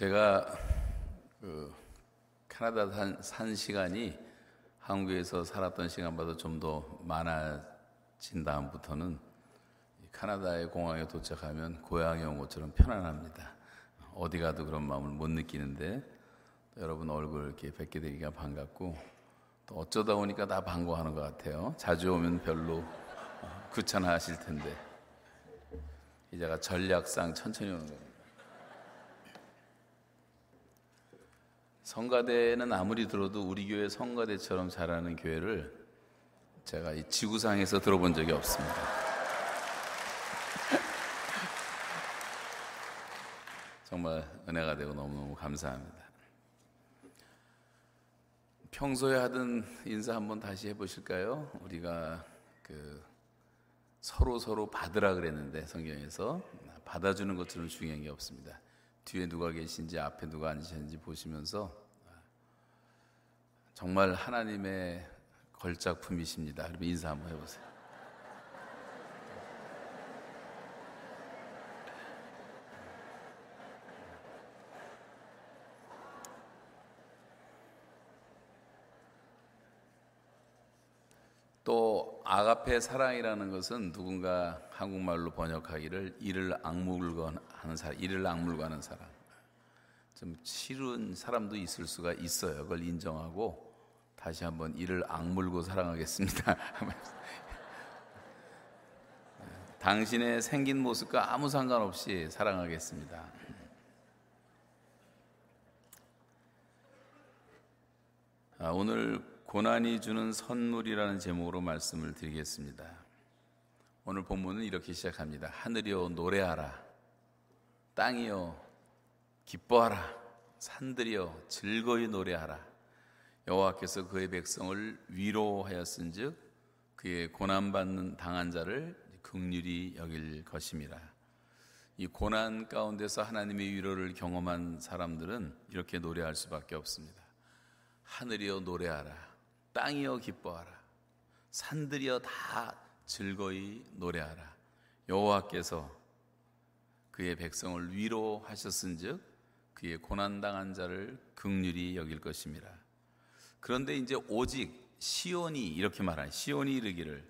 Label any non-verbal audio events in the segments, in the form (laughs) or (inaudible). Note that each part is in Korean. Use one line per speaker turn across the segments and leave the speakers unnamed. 제가 그 캐나다 산, 산 시간이 한국에서 살았던 시간보다 좀 더 많아진 다음부터는 캐나다의 공항에 도착하면 고향에 온 것처럼 편안합니다. 어디 가도 그런 마음을 못 느끼는데 여러분 얼굴 이렇게 뵙게 되기가 반갑고 또 어쩌다 오니까 다 반가워하는 것 같아요. 자주 오면 별로 귀찮아하실 텐데 이제가 전략상 천천히 오는 겁니다. 성가대는 아무리 들어도 우리 교회 성가대처럼 잘하는 교회를 제가 이 지구상에서 들어본 적이 없습니다. (laughs) 정말 은혜가 되고 너무너무 감사합니다. 평소에 하던 인사 한번 다시 해보실까요? 우리가 그 서로 서로 받으라 그랬는데 성경에서 받아주는 것처럼 중요한 게 없습니다. 뒤에 누가 계신지 앞에 누가 앉으셨는지 보시면서 정말 하나님의 걸작품이십니다. 그럼 인사 한번 해보세요. 또 아가페 사랑이라는 것은 누군가 한국말로 번역하기를 이를 악물고 하는 사람, 이를 악물고 하는 사람. 좀 싫은 사람도 있을 수가 있어요. 그걸 인정하고 다시 한번 이를 악물고 사랑하겠습니다. (laughs) 당신의 생긴 모습과 아무 상관없이 사랑하겠습니다. 아, 오늘 고난이 주는 선물이라는 제목으로 말씀을 드리겠습니다. 오늘 본문은 이렇게 시작합니다. 하늘이여 노래하라. 땅이여 기뻐하라. 산들이여 즐거이 노래하라. 여호와께서 그의 백성을 위로하였은즉 그의 고난 받는 당한 자를 극률이 여길 것입니다. 이 고난 가운데서 하나님의 위로를 경험한 사람들은 이렇게 노래할 수밖에 없습니다. 하늘이여 노래하라. 땅이여 기뻐하라. 산들이여 다 즐거이 노래하라. 여호와께서 그의 백성을 위로하셨은즉 그의 고난 당한 자를 극률이 여길 것입니다. 그런데 이제 오직 시온이 이렇게 말하는 시온이 이르기를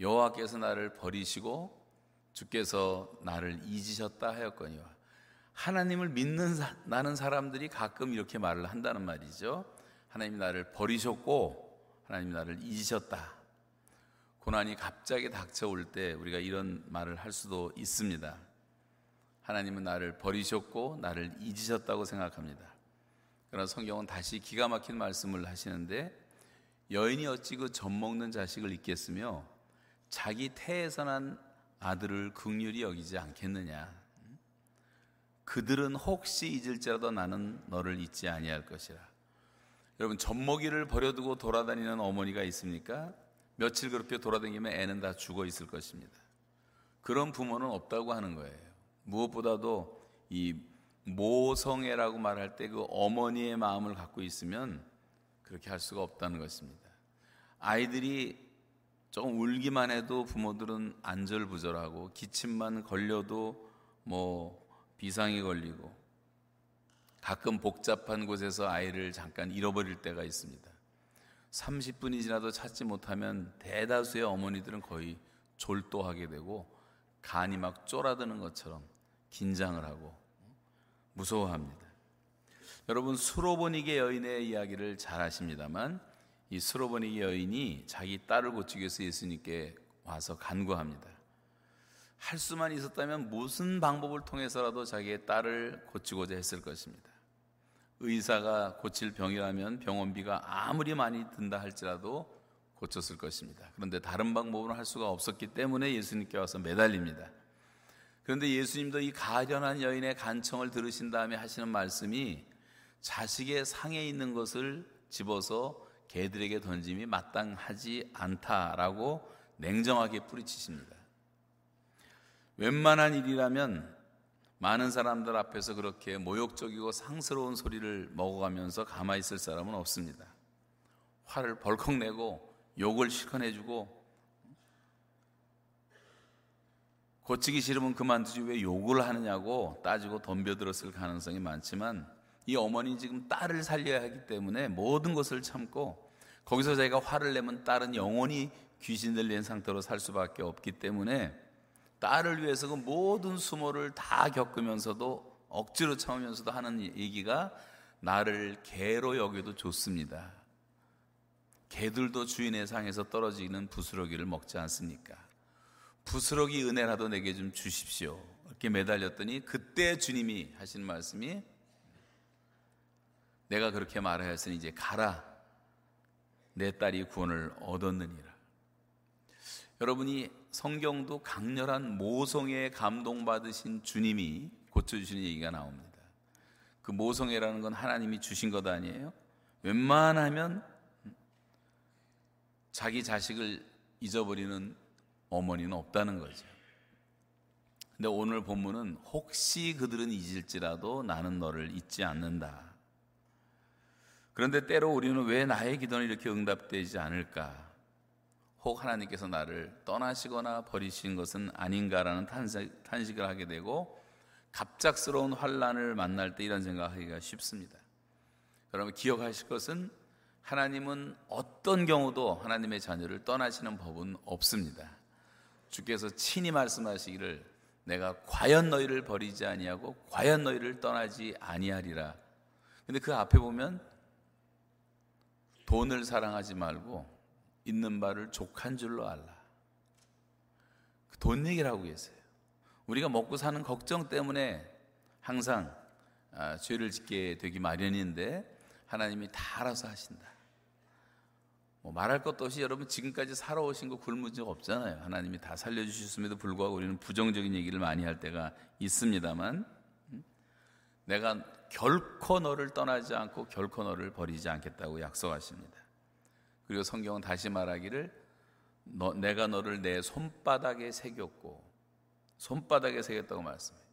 여호와께서 나를 버리시고 주께서 나를 잊으셨다 하였거니와 하나님을 믿는 사, 나는 사람들이 가끔 이렇게 말을 한다는 말이죠. 하나님이 나를 버리셨고 하나님이 나를 잊으셨다. 고난이 갑자기 닥쳐올 때 우리가 이런 말을 할 수도 있습니다. 하나님은 나를 버리셨고 나를 잊으셨다고 생각합니다. 그러나 성경은 다시 기가 막힌 말씀을 하시는데 여인이 어찌 그 젖 먹는 자식을 잊겠으며 자기 태에서 난 아들을 극률이 여기지 않겠느냐 그들은 혹시 잊을지라도 나는 너를 잊지 아니할 것이라 여러분 젖먹이를 버려두고 돌아다니는 어머니가 있습니까? 며칠 그렇게 돌아다니면 애는 다 죽어 있을 것입니다 그런 부모는 없다고 하는 거예요 무엇보다도 이 모성애라고 말할 때 그 어머니의 마음을 갖고 있으면 그렇게 할 수가 없다는 것입니다. 아이들이 조금 울기만 해도 부모들은 안절부절하고 기침만 걸려도 뭐 비상이 걸리고 가끔 복잡한 곳에서 아이를 잠깐 잃어버릴 때가 있습니다. 30분이 지나도 찾지 못하면 대다수의 어머니들은 거의 졸도하게 되고 간이 막 쫄아드는 것처럼 긴장을 하고 무서워합니다. 여러분 수로보니게 여인의 이야기를 잘 아십니다만 이 수로보니게 여인이 자기 딸을 고치기 위해서 예수님께 와서 간구합니다. 할 수만 있었다면 무슨 방법을 통해서라도 자기의 딸을 고치고자 했을 것입니다. 의사가 고칠 병이라면 병원비가 아무리 많이 든다 할지라도 고쳤을 것입니다. 그런데 다른 방법으로 할 수가 없었기 때문에 예수님께 와서 매달립니다. 그런데 예수님도 이 가련한 여인의 간청을 들으신 다음에 하시는 말씀이 자식의 상에 있는 것을 집어서 개들에게 던짐이 마땅하지 않다라고 냉정하게 뿌리치십니다. 웬만한 일이라면 많은 사람들 앞에서 그렇게 모욕적이고 상스러운 소리를 먹어가면서 가만히 있을 사람은 없습니다. 화를 벌컥 내고 욕을 실컷 해주고 고치기 싫으면 그만두지 왜 욕을 하느냐고 따지고 덤벼들었을 가능성이 많지만 이 어머니 는 지금 딸을 살려야 하기 때문에 모든 것을 참고 거기서 자기가 화를 내면 딸은 영원히 귀신 들린 상태로 살 수밖에 없기 때문에 딸을 위해서 그 모든 수모를 다 겪으면서도 억지로 참으면서도 하는 얘기가 나를 개로 여겨도 좋습니다. 개들도 주인의 상에서 떨어지는 부스러기를 먹지 않습니까? 부스러기 은혜라도 내게 좀 주십시오. 이렇게 매달렸더니 그때 주님이 하신 말씀이 내가 그렇게 말하였으니 이제 가라. 내 딸이 구원을 얻었느니라. 여러분이 성경도 강렬한 모성애에 감동받으신 주님이 고쳐주시는 얘기가 나옵니다. 그 모성애라는 건 하나님이 주신 것 아니에요? 웬만하면 자기 자식을 잊어버리는 어머니는 없다는 거죠. 근데 오늘 본문은 혹시 그들은 잊을지라도 나는 너를 잊지 않는다. 그런데 때로 우리는 왜 나의 기도는 이렇게 응답되지 않을까? 혹 하나님께서 나를 떠나시거나 버리신 것은 아닌가라는 탄식, 탄식을 하게 되고 갑작스러운 환란을 만날 때 이런 생각하기가 쉽습니다. 그러면 기억하실 것은 하나님은 어떤 경우도 하나님의 자녀를 떠나시는 법은 없습니다. 주께서 친히 말씀하시기를 내가 과연 너희를 버리지 아니하고 과연 너희를 떠나지 아니하리라. 근데 그 앞에 보면 돈을 사랑하지 말고 있는 바를 족한 줄로 알라. 그 돈 얘기를 하고 계세요. 우리가 먹고 사는 걱정 때문에 항상 아, 죄를 짓게 되기 마련인데 하나님이 다 알아서 하신다. 뭐 말할 것도 없이 여러분 지금까지 살아오신 거 굶은 적 없잖아요. 하나님이 다 살려주셨음에도 불구하고 우리는 부정적인 얘기를 많이 할 때가 있습니다만 음? 내가 결코 너를 떠나지 않고 결코 너를 버리지 않겠다고 약속하십니다. 그리고 성경은 다시 말하기를 너, 내가 너를 내 손바닥에 새겼고 손바닥에 새겼다고 말씀해요.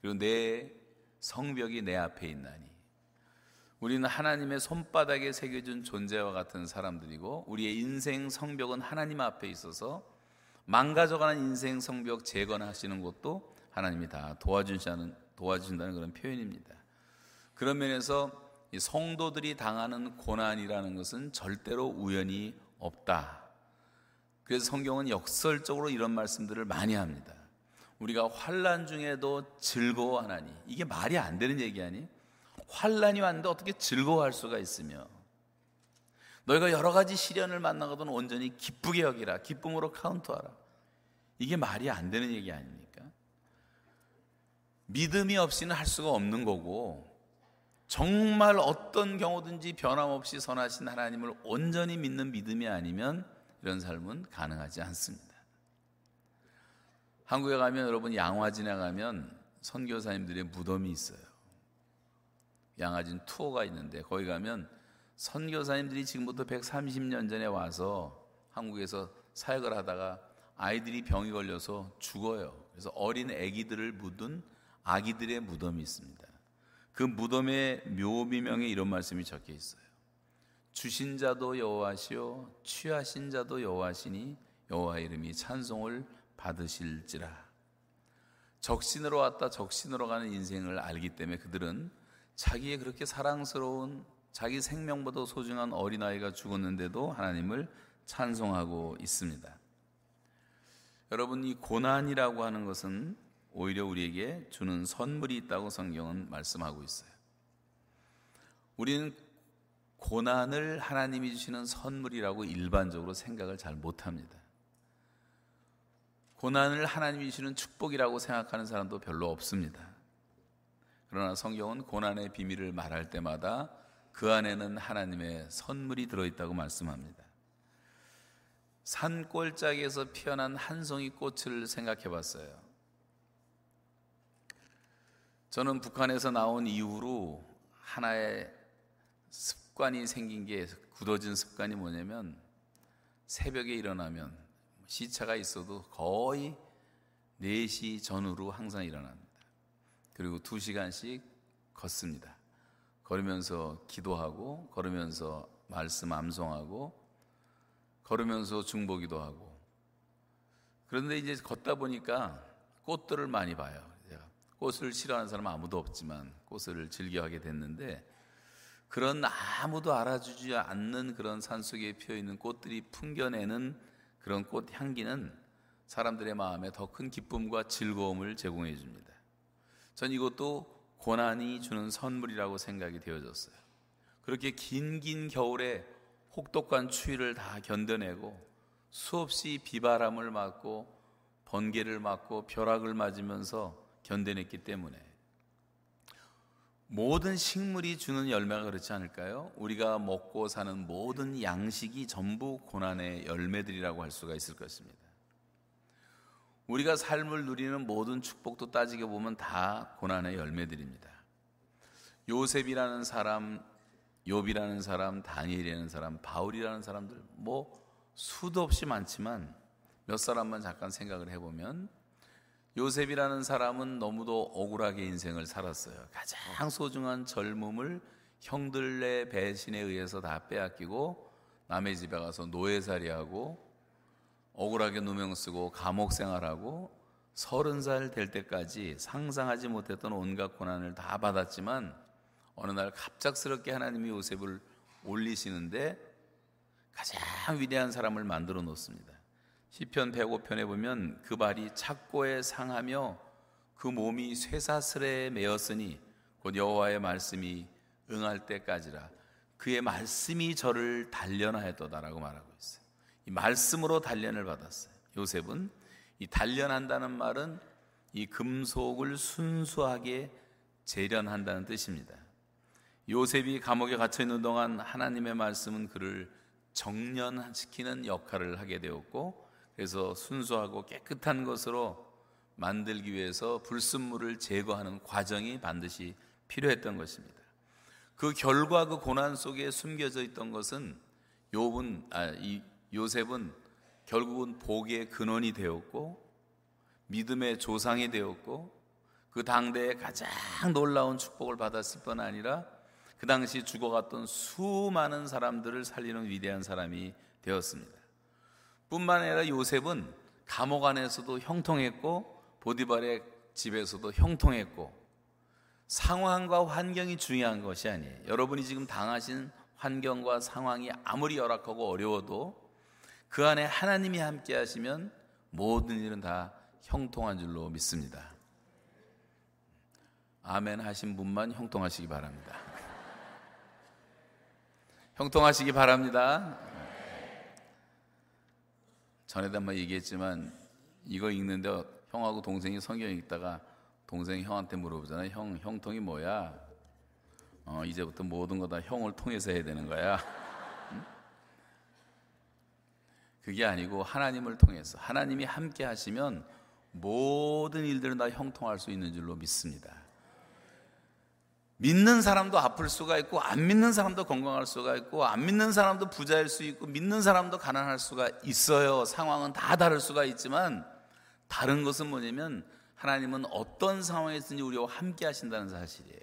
그리고 내 성벽이 내 앞에 있나니 우리는 하나님의 손바닥에 새겨준 존재와 같은 사람들이고 우리의 인생 성벽은 하나님 앞에 있어서 망가져가는 인생 성벽 재건하시는 것도 하나님이 다도와주신는 도와주신다는 그런 표현입니다. 그런 면에서 성도들이 당하는 고난이라는 것은 절대로 우연이 없다. 그래서 성경은 역설적으로 이런 말씀들을 많이 합니다. 우리가 환란 중에도 즐거워하나니 이게 말이 안 되는 얘기 아니? 에요 환란이 왔는데 어떻게 즐거워할 수가 있으며 너희가 여러 가지 시련을 만나거든 온전히 기쁘게 여기라 기쁨으로 카운트하라 이게 말이 안 되는 얘기 아닙니까? 믿음이 없이는 할 수가 없는 거고 정말 어떤 경우든지 변함없이 선하신 하나님을 온전히 믿는 믿음이 아니면 이런 삶은 가능하지 않습니다. 한국에 가면 여러분 양화지나 가면 선교사님들의 무덤이 있어요. 양아진 투어가 있는데 거기 가면 선교사님들이 지금부터 130년 전에 와서 한국에서 사역을 하다가 아이들이 병이 걸려서 죽어요. 그래서 어린 아기들을 묻은 아기들의 무덤이 있습니다. 그 무덤의 묘비명에 이런 말씀이 적혀 있어요. 주신 자도 여호와시요 취하신 자도 여호와시니 여호와 이름이 찬송을 받으실지라. 적신으로 왔다 적신으로 가는 인생을 알기 때문에 그들은 자기의 그렇게 사랑스러운 자기 생명보다 소중한 어린아이가 죽었는데도 하나님을 찬송하고 있습니다. 여러분, 이 고난이라고 하는 것은 오히려 우리에게 주는 선물이 있다고 성경은 말씀하고 있어요. 우리는 고난을 하나님이 주시는 선물이라고 일반적으로 생각을 잘 못합니다. 고난을 하나님이 주시는 축복이라고 생각하는 사람도 별로 없습니다. 그러나 성경은 고난의 비밀을 말할 때마다 그 안에는 하나님의 선물이 들어있다고 말씀합니다. 산골짜기에서 피어난 한 송이 꽃을 생각해 봤어요. 저는 북한에서 나온 이후로 하나의 습관이 생긴 게 굳어진 습관이 뭐냐면 새벽에 일어나면 시차가 있어도 거의 4시 전후로 항상 일어납니다. 그리고 두 시간씩 걷습니다. 걸으면서 기도하고, 걸으면서 말씀 암송하고, 걸으면서 중보기도 하고. 그런데 이제 걷다 보니까 꽃들을 많이 봐요. 꽃을 싫어하는 사람 아무도 없지만 꽃을 즐겨하게 됐는데 그런 아무도 알아주지 않는 그런 산속에 피어 있는 꽃들이 풍겨내는 그런 꽃 향기는 사람들의 마음에 더 큰 기쁨과 즐거움을 제공해 줍니다. 전 이것도 고난이 주는 선물이라고 생각이 되어졌어요. 그렇게 긴긴 겨울에 혹독한 추위를 다 견뎌내고 수없이 비바람을 맞고 번개를 맞고 벼락을 맞으면서 견뎌냈기 때문에 모든 식물이 주는 열매가 그렇지 않을까요? 우리가 먹고 사는 모든 양식이 전부 고난의 열매들이라고 할 수가 있을 것입니다. 우리가 삶을 누리는 모든 축복도 따지게 보면 다 고난의 열매들입니다. 요셉이라는 사람, 요비라는 사람, 다니엘이라는 사람, 바울이라는 사람들 뭐 수도 없이 많지만 몇 사람만 잠깐 생각을 해보면 요셉이라는 사람은 너무도 억울하게 인생을 살았어요. 가장 소중한 젊음을 형들의 배신에 의해서 다 빼앗기고 남의 집에 가서 노예살이하고 억울하게 누명 쓰고 감옥 생활하고 서른 살 될 때까지 상상하지 못했던 온갖 고난을 다 받았지만 어느 날 갑작스럽게 하나님이 요셉을 올리시는데 가장 위대한 사람을 만들어 놓습니다. 시편 105편에 보면 그 발이 착고에 상하며 그 몸이 쇠사슬에 매었으니 곧 여호와의 말씀이 응할 때까지라 그의 말씀이 저를 단련하였도다라고 말하고 있어요. 말씀으로 단련을 받았어요. 요셉은 이 단련한다는 말은 이 금속을 순수하게 재련한다는 뜻입니다. 요셉이 감옥에 갇혀 있는 동안 하나님의 말씀은 그를 정련시키는 역할을 하게 되었고 그래서 순수하고 깨끗한 것으로 만들기 위해서 불순물을 제거하는 과정이 반드시 필요했던 것입니다. 그 결과 그 고난 속에 숨겨져 있던 것은 요분 아, 이 요셉은 결국은 복의 근원이 되었고 믿음의 조상이 되었고 그 당대에 가장 놀라운 축복을 받았을 뿐 아니라 그 당시 죽어갔던 수많은 사람들을 살리는 위대한 사람이 되었습니다. 뿐만 아니라 요셉은 감옥 안에서도 형통했고 보디발의 집에서도 형통했고 상황과 환경이 중요한 것이 아니에요. 여러분이 지금 당하신 환경과 상황이 아무리 열악하고 어려워도 그 안에 하나님이 함께 하시면 모든 일은 다 형통한 줄로 믿습니다. 아멘 하신 분만 형통하시기 바랍니다. 형통하시기 바랍니다. 전에도 한번 얘기했지만 이거 읽는데 형하고 동생이 성경 읽다가 동생이 형한테 물어보잖아요. 형, 형통이 뭐야? 어, 이제부터 모든 거 다 형을 통해서 해야 되는 거야. 응? 그게 아니고 하나님을 통해서 하나님이 함께 하시면 모든 일들은 다 형통할 수 있는 줄로 믿습니다. 믿는 사람도 아플 수가 있고 안 믿는 사람도 건강할 수가 있고 안 믿는 사람도 부자일 수 있고 믿는 사람도 가난할 수가 있어요. 상황은 다 다를 수가 있지만 다른 것은 뭐냐면 하나님은 어떤 상황에 있든지 우리와 함께 하신다는 사실이에요.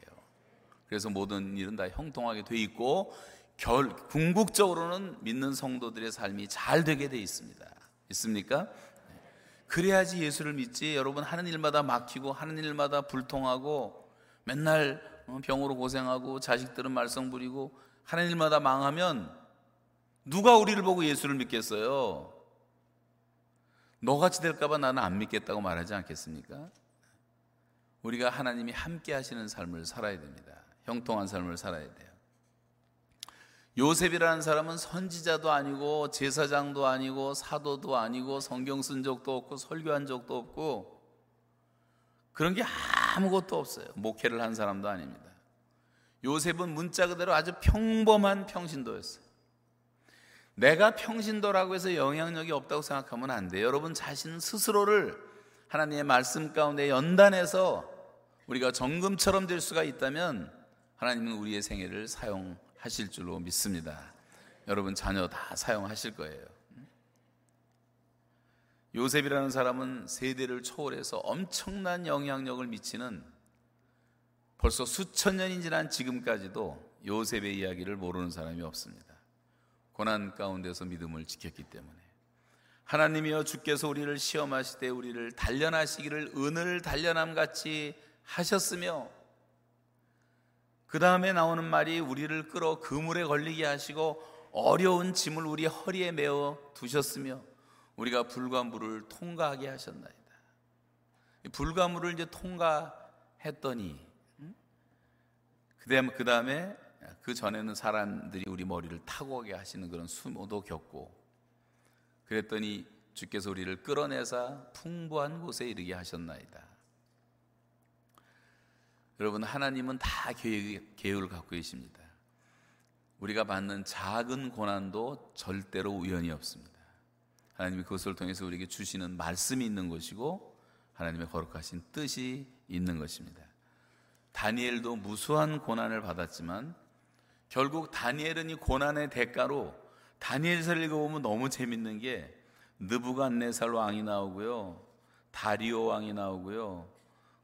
그래서 모든 일은 다 형통하게 돼 있고 결, 궁극적으로는 믿는 성도들의 삶이 잘 되게 돼 있습니다. 있습니까? 그래야지 예수를 믿지 여러분 하는 일마다 막히고 하는 일마다 불통하고 맨날 어, 병으로 고생하고 자식들은 말썽 부리고 하는 일마다 망하면 누가 우리를 보고 예수를 믿겠어요? 너같이 될까봐 나는 안 믿겠다고 말하지 않겠습니까? 우리가 하나님이 함께 하시는 삶을 살아야 됩니다. 형통한 삶을 살아야 돼요. 요셉이라는 사람은 선지자도 아니고 제사장도 아니고 사도도 아니고 성경 쓴 적도 없고 설교한 적도 없고 그런 게 아무것도 없어요. 목회를 한 사람도 아닙니다. 요셉은 문자 그대로 아주 평범한 평신도였어요. 내가 평신도라고 해서 영향력이 없다고 생각하면 안 돼요. 여러분 자신 스스로를 하나님의 말씀 가운데 연단해서 우리가 정금처럼 될 수가 있다면 하나님은 우리의 생애를 사용 하실 줄로 믿습니다. 여러분 자녀 다 사용하실 거예요. 요셉이라는 사람은 세대를 초월해서 엄청난 영향력을 미치는 벌써 수천 년이 지난 지금까지도 요셉의 이야기를 모르는 사람이 없습니다. 고난 가운데서 믿음을 지켰기 때문에 하나님이여 주께서 우리를 시험하실 때 우리를 단련하시기를 은을 단련함 같이 하셨으며 그 다음에 나오는 말이 우리를 끌어 그물에 걸리게 하시고 어려운 짐을 우리 허리에 메어 두셨으며 우리가 불과 물을 통과하게 하셨나이다. 불과 물을 이제 통과했더니 그다음 에그 그 전에는 사람들이 우리 머리를 타고 오게 하시는 그런 수모도 겪고 그랬더니 주께서 우리를 끌어내사 풍부한 곳에 이르게 하셨나이다. 여러분 하나님은 다 계획, 을 갖고 계십니다. 우리가 받는 작은 고난도 절대로 우연이 없습니다. 하나님이 그것을 통해서 우리에게 주시는 말씀이 있는 것이고 하나님의 거룩하신 뜻이 있는 것입니다. 다니엘도 무수한 고난을 받았지만 결국 다니엘은 이 고난의 대가로 다니엘서를 읽어보면 너무 재밌는 게 느부갓네살 왕이 나오고요. 다리오 왕이 나오고요.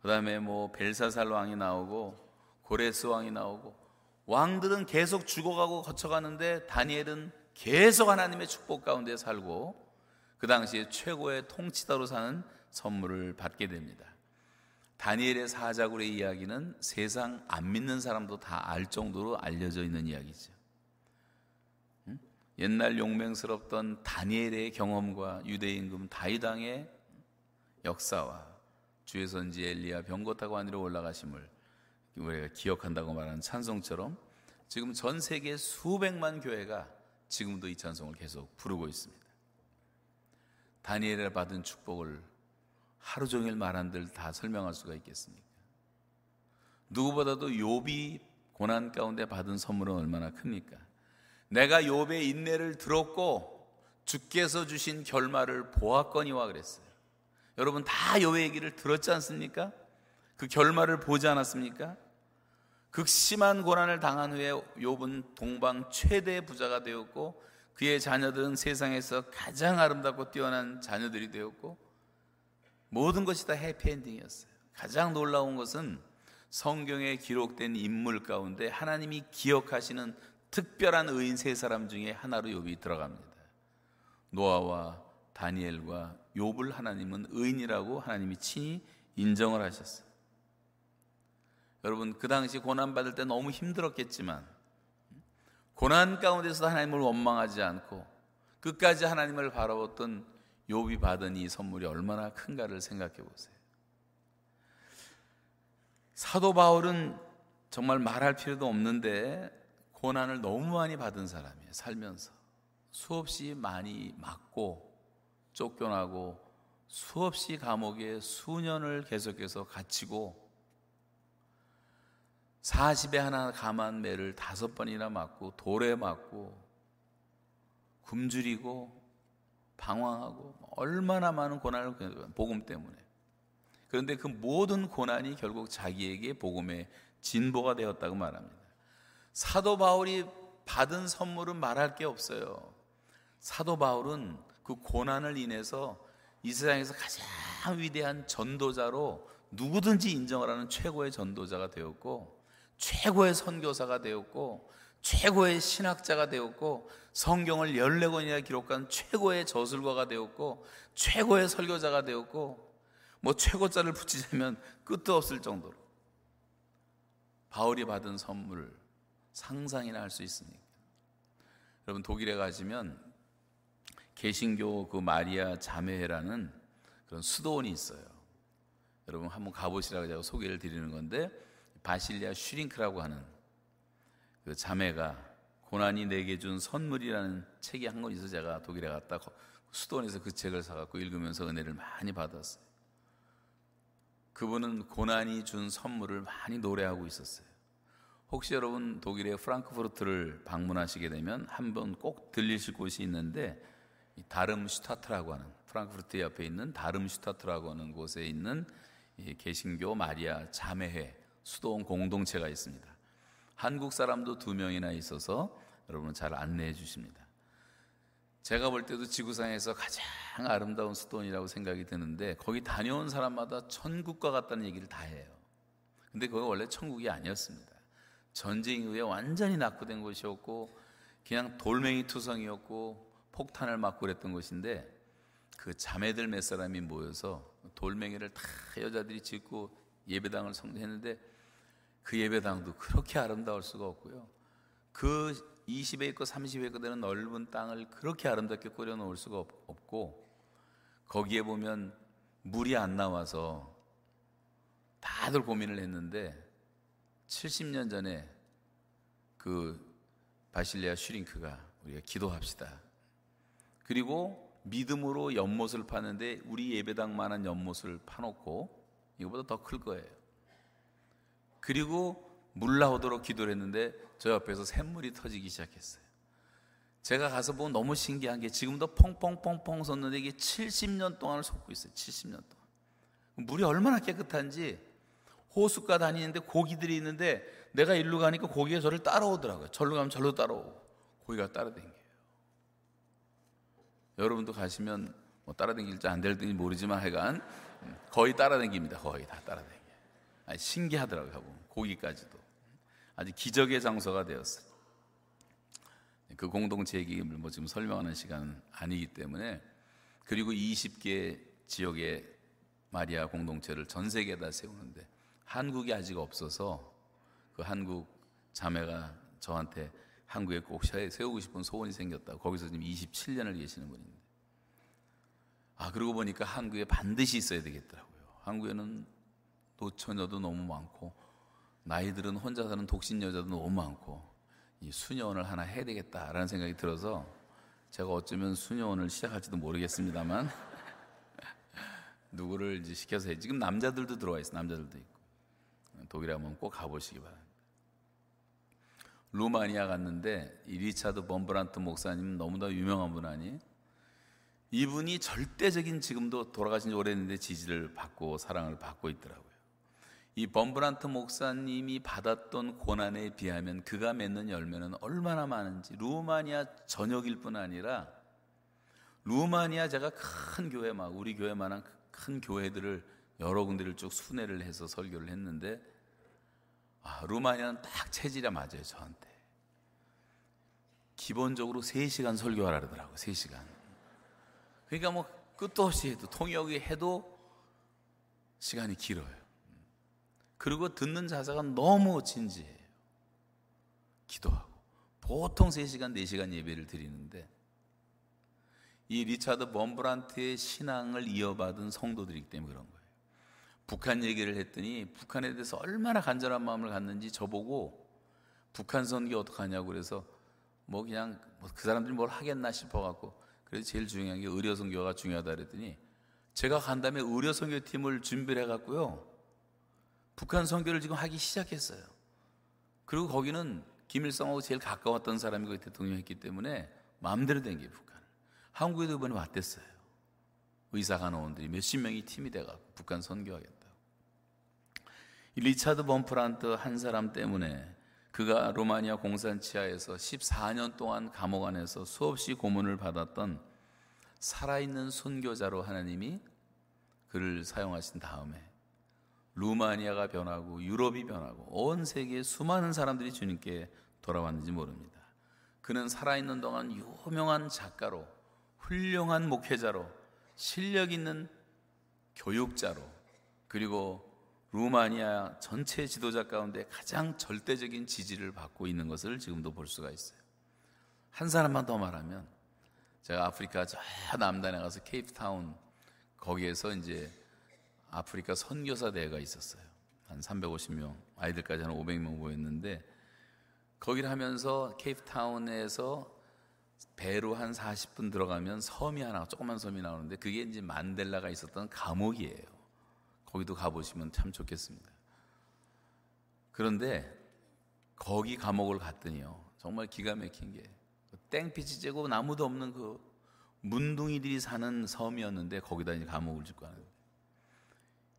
그 다음에 뭐 벨사살 왕이 나오고 고레스 왕이 나오고 왕들은 계속 죽어가고 거쳐가는데 다니엘은 계속 하나님의 축복 가운데 살고 그 당시에 최고의 통치자로 사는 선물을 받게 됩니다. 다니엘의 사자굴의 이야기는 세상 안 믿는 사람도 다 알 정도로 알려져 있는 이야기죠. 옛날 용맹스럽던 다니엘의 경험과 유대임금 다이당의 역사와 주의 선지 엘리야 병고 타고 하늘에 올라가심을 우리가 기억한다고 말하는 찬송처럼 지금 전 세계 수백만 교회가 지금도 이 찬송을 계속 부르고 있습니다. 다니엘을 받은 축복을 하루 종일 말한들 다 설명할 수가 있겠습니까? 누구보다도 욥이 고난 가운데 받은 선물은 얼마나 큽니까? 내가 욥의 인내를 들었고 주께서 주신 결말을 보았거니와 그랬어요. 여러분 다 여호의 얘기를 들었지 않습니까? 그 결말을 보지 않았습니까? 극심한 고난을 당한 후에 욥은 동방 최대의 부자가 되었고 그의 자녀들은 세상에서 가장 아름답고 뛰어난 자녀들이 되었고 모든 것이 다 해피엔딩이었어요. 가장 놀라운 것은 성경에 기록된 인물 가운데 하나님이 기억하시는 특별한 의인 세 사람 중에 하나로 욥이 들어갑니다. 노아와 다니엘과 욥을 하나님은 의인이라고 하나님이 친히 인정을 하셨어요. 여러분 그 당시 고난 받을 때 너무 힘들었겠지만 고난 가운데서 하나님을 원망하지 않고 끝까지 하나님을 바라봤던 욥이 받은 이 선물이 얼마나 큰가를 생각해 보세요. 사도 바울은 정말 말할 필요도 없는데 고난을 너무 많이 받은 사람이에요. 살면서 수없이 많이 맞고 쫓겨나고 수없이 감옥에 수년을 계속해서 갇히고 40에 하나 감한 매를 다섯 번이나 맞고 돌에 맞고 굶주리고 방황하고 얼마나 많은 고난을 복음 때문에 그런데 그 모든 고난이 결국 자기에게 복음의 진보가 되었다고 말합니다. 사도 바울이 받은 선물은 말할 게 없어요. 사도 바울은 그 고난을 인해서 이 세상에서 가장 위대한 전도자로 누구든지 인정을 하는 최고의 전도자가 되었고 최고의 선교사가 되었고 최고의 신학자가 되었고 성경을 14권이나 기록한 최고의 저술가가 되었고 최고의 설교자가 되었고 뭐 최고자를 붙이자면 끝도 없을 정도로 바울이 받은 선물을 상상이나 할 수 있습니까? 여러분 독일에 가시면 개신교 그 마리아 자매회라는 그런 수도원이 있어요. 여러분 한번 가보시라고 제가 소개를 드리는 건데 바실리아 슈링크라고 하는 그 자매가 고난이 내게 준 선물이라는 책이 한 권 있어 제가 독일에 갔다 수도원에서 그 책을 사갖고 읽으면서 은혜를 많이 받았어요. 그분은 고난이 준 선물을 많이 노래하고 있었어요. 혹시 여러분 독일의 프랑크푸르트를 방문하시게 되면 한번꼭 들리실 곳이 있는데 이 다름슈타트라고 하는 프랑크푸르트 옆에 있는 다름슈타트라고 하는 곳에 있는 개신교 마리아 자매회 수도원 공동체가 있습니다. 한국 사람도 두 명이나 있어서 여러분은 잘 안내해 주십니다. 제가 볼 때도 지구상에서 가장 아름다운 수도원이라고 생각이 드는데 거기 다녀온 사람마다 천국과 같다는 얘기를 다 해요. 근데 그거 원래 천국이 아니었습니다. 전쟁 이후에 완전히 낙후된 곳이었고 그냥 돌멩이 투성이었고 폭탄을 맞고 그랬던 것인데 그 자매들 몇 사람이 모여서 돌멩이를 다 여자들이 짓고 예배당을 성대했는데 그 예배당도 그렇게 아름다울 수가 없고요. 그 20에 있고 30에 있고 되는 넓은 땅을 그렇게 아름답게 꾸려놓을 수가 없고 거기에 보면 물이 안 나와서 다들 고민을 했는데 70년 전에 그 바실리아 슈링크가 우리가 기도합시다 그리고 믿음으로 연못을 파는데 우리 예배당만한 연못을 파놓고 이거보다 더 클 거예요. 그리고 물 나오도록 기도를 했는데 저 옆에서 샘물이 터지기 시작했어요. 제가 가서 보면 뭐 너무 신기한 게 지금도 펑펑펑펑 섰는데 이게 70년 동안을 솟고 있어요. 70년 동안. 물이 얼마나 깨끗한지 호수가 다니는데 고기들이 있는데 내가 일로 가니까 고기가 저를 따라오더라고요. 절로 가면 절로 따라오고 고기가 따라니게 여러분도 가시면 뭐 따라다길지 안 될지 모르지만 하여간 예, 거의 따라다깁니다. 거의 다 따라다녀. 아니, 신기하더라고요. 보면. 거기까지도. 아주 기적의 장소가 되었어요. 네, 그 공동체 얘기를 뭐 지금 설명하는 시간은 아니기 때문에 그리고 20개 지역의 마리아 공동체를 전 세계에다 세우는데 한국이 아직 없어서 그 한국 자매가 저한테 한국에 꼭 세우고 싶은 소원이 생겼다. 거기서 지금 27년을 계시는 분인데. 아, 그러고 보니까 한국에 반드시 있어야 되겠더라고요. 한국에는 노처녀도 너무 많고, 나이들은 혼자 사는 독신 여자도 너무 많고, 이 수녀원을 하나 해야 되겠다라는 생각이 들어서 제가 어쩌면 수녀원을 시작할지도 모르겠습니다만, (laughs) 누구를 이제 시켜서 해. 지금 남자들도 들어와 있어 남자들도 있고. 독일에 한번 꼭 가보시기 바랍니다. 루마니아 갔는데 이 리차드 범브란트 목사님 너무나 유명한 분 아니? 이분이 절대적인 지금도 돌아가신 지 오래됐는데 지지를 받고 사랑을 받고 있더라고요. 이 범브란트 목사님이 받았던 고난에 비하면 그가 맺는 열매는 얼마나 많은지 루마니아 전역일 뿐 아니라 루마니아 제가 큰 교회만 우리 교회만한 큰 교회들을 여러 군데를 쭉 순회를 해서 설교를 했는데 아, 루마니아는 딱 체질이 맞아요, 저한테. 기본적으로 3시간 설교하라 그러더라고 3시간. 그러니까 뭐 끝도 없이 해도, 통역이 해도 시간이 길어요. 그리고 듣는 자세가 너무 진지해요. 기도하고. 보통 3시간, 4시간 예배를 드리는데, 이 리차드 범브란트의 신앙을 이어받은 성도들이기 때문에 그런 거예요. 북한 얘기를 했더니 북한에 대해서 얼마나 간절한 마음을 갖는지 저보고 북한 선교 어떡하냐고 그래서 뭐 그냥 뭐 그 사람들이 뭘 하겠나 싶어갖고 그래서 제일 중요한 게 의료 선교가 중요하다 그랬더니 제가 간 다음에 의료 선교팀을 준비를 해갖고요 북한 선교를 지금 하기 시작했어요. 그리고 거기는 김일성하고 제일 가까웠던 사람이 그 대통령했기 때문에 마음대로 된 게 북한. 한국에도 이번에 왔댔어요. 의사 간호원들이 몇십 명이 팀이 돼가 북한 선교하겠다. 리차드 범프란트 한 사람 때문에 그가 로마니아 공산치하에서 14년 동안 감옥 안에서 수없이 고문을 받았던 살아있는 선교자로 하나님이 그를 사용하신 다음에 루마니아가 변하고 유럽이 변하고 온 세계의 수많은 사람들이 주님께 돌아왔는지 모릅니다. 그는 살아있는 동안 유명한 작가로 훌륭한 목회자로 실력 있는 교육자로 그리고 루마니아 전체 지도자 가운데 가장 절대적인 지지를 받고 있는 것을 지금도 볼 수가 있어요. 한 사람만 더 말하면 제가 아프리카 저 남단에 가서 케이프타운 거기에서 이제 아프리카 선교사 대회가 있었어요. 한 350명, 아이들까지 한 500명 모였는데 거기를 하면서 케이프타운에서 배로 한 40분 들어가면 섬이 하나, 조그만 섬이 나오는데 그게 이제 만델라가 있었던 감옥이에요. 거기도 가보시면 참 좋겠습니다. 그런데 거기 감옥을 갔더니요. 정말 기가 막힌 게 땡빛이 쬐고 나무도 없는 그 문둥이들이 사는 섬이었는데 거기다 이제 감옥을 짓고 하는데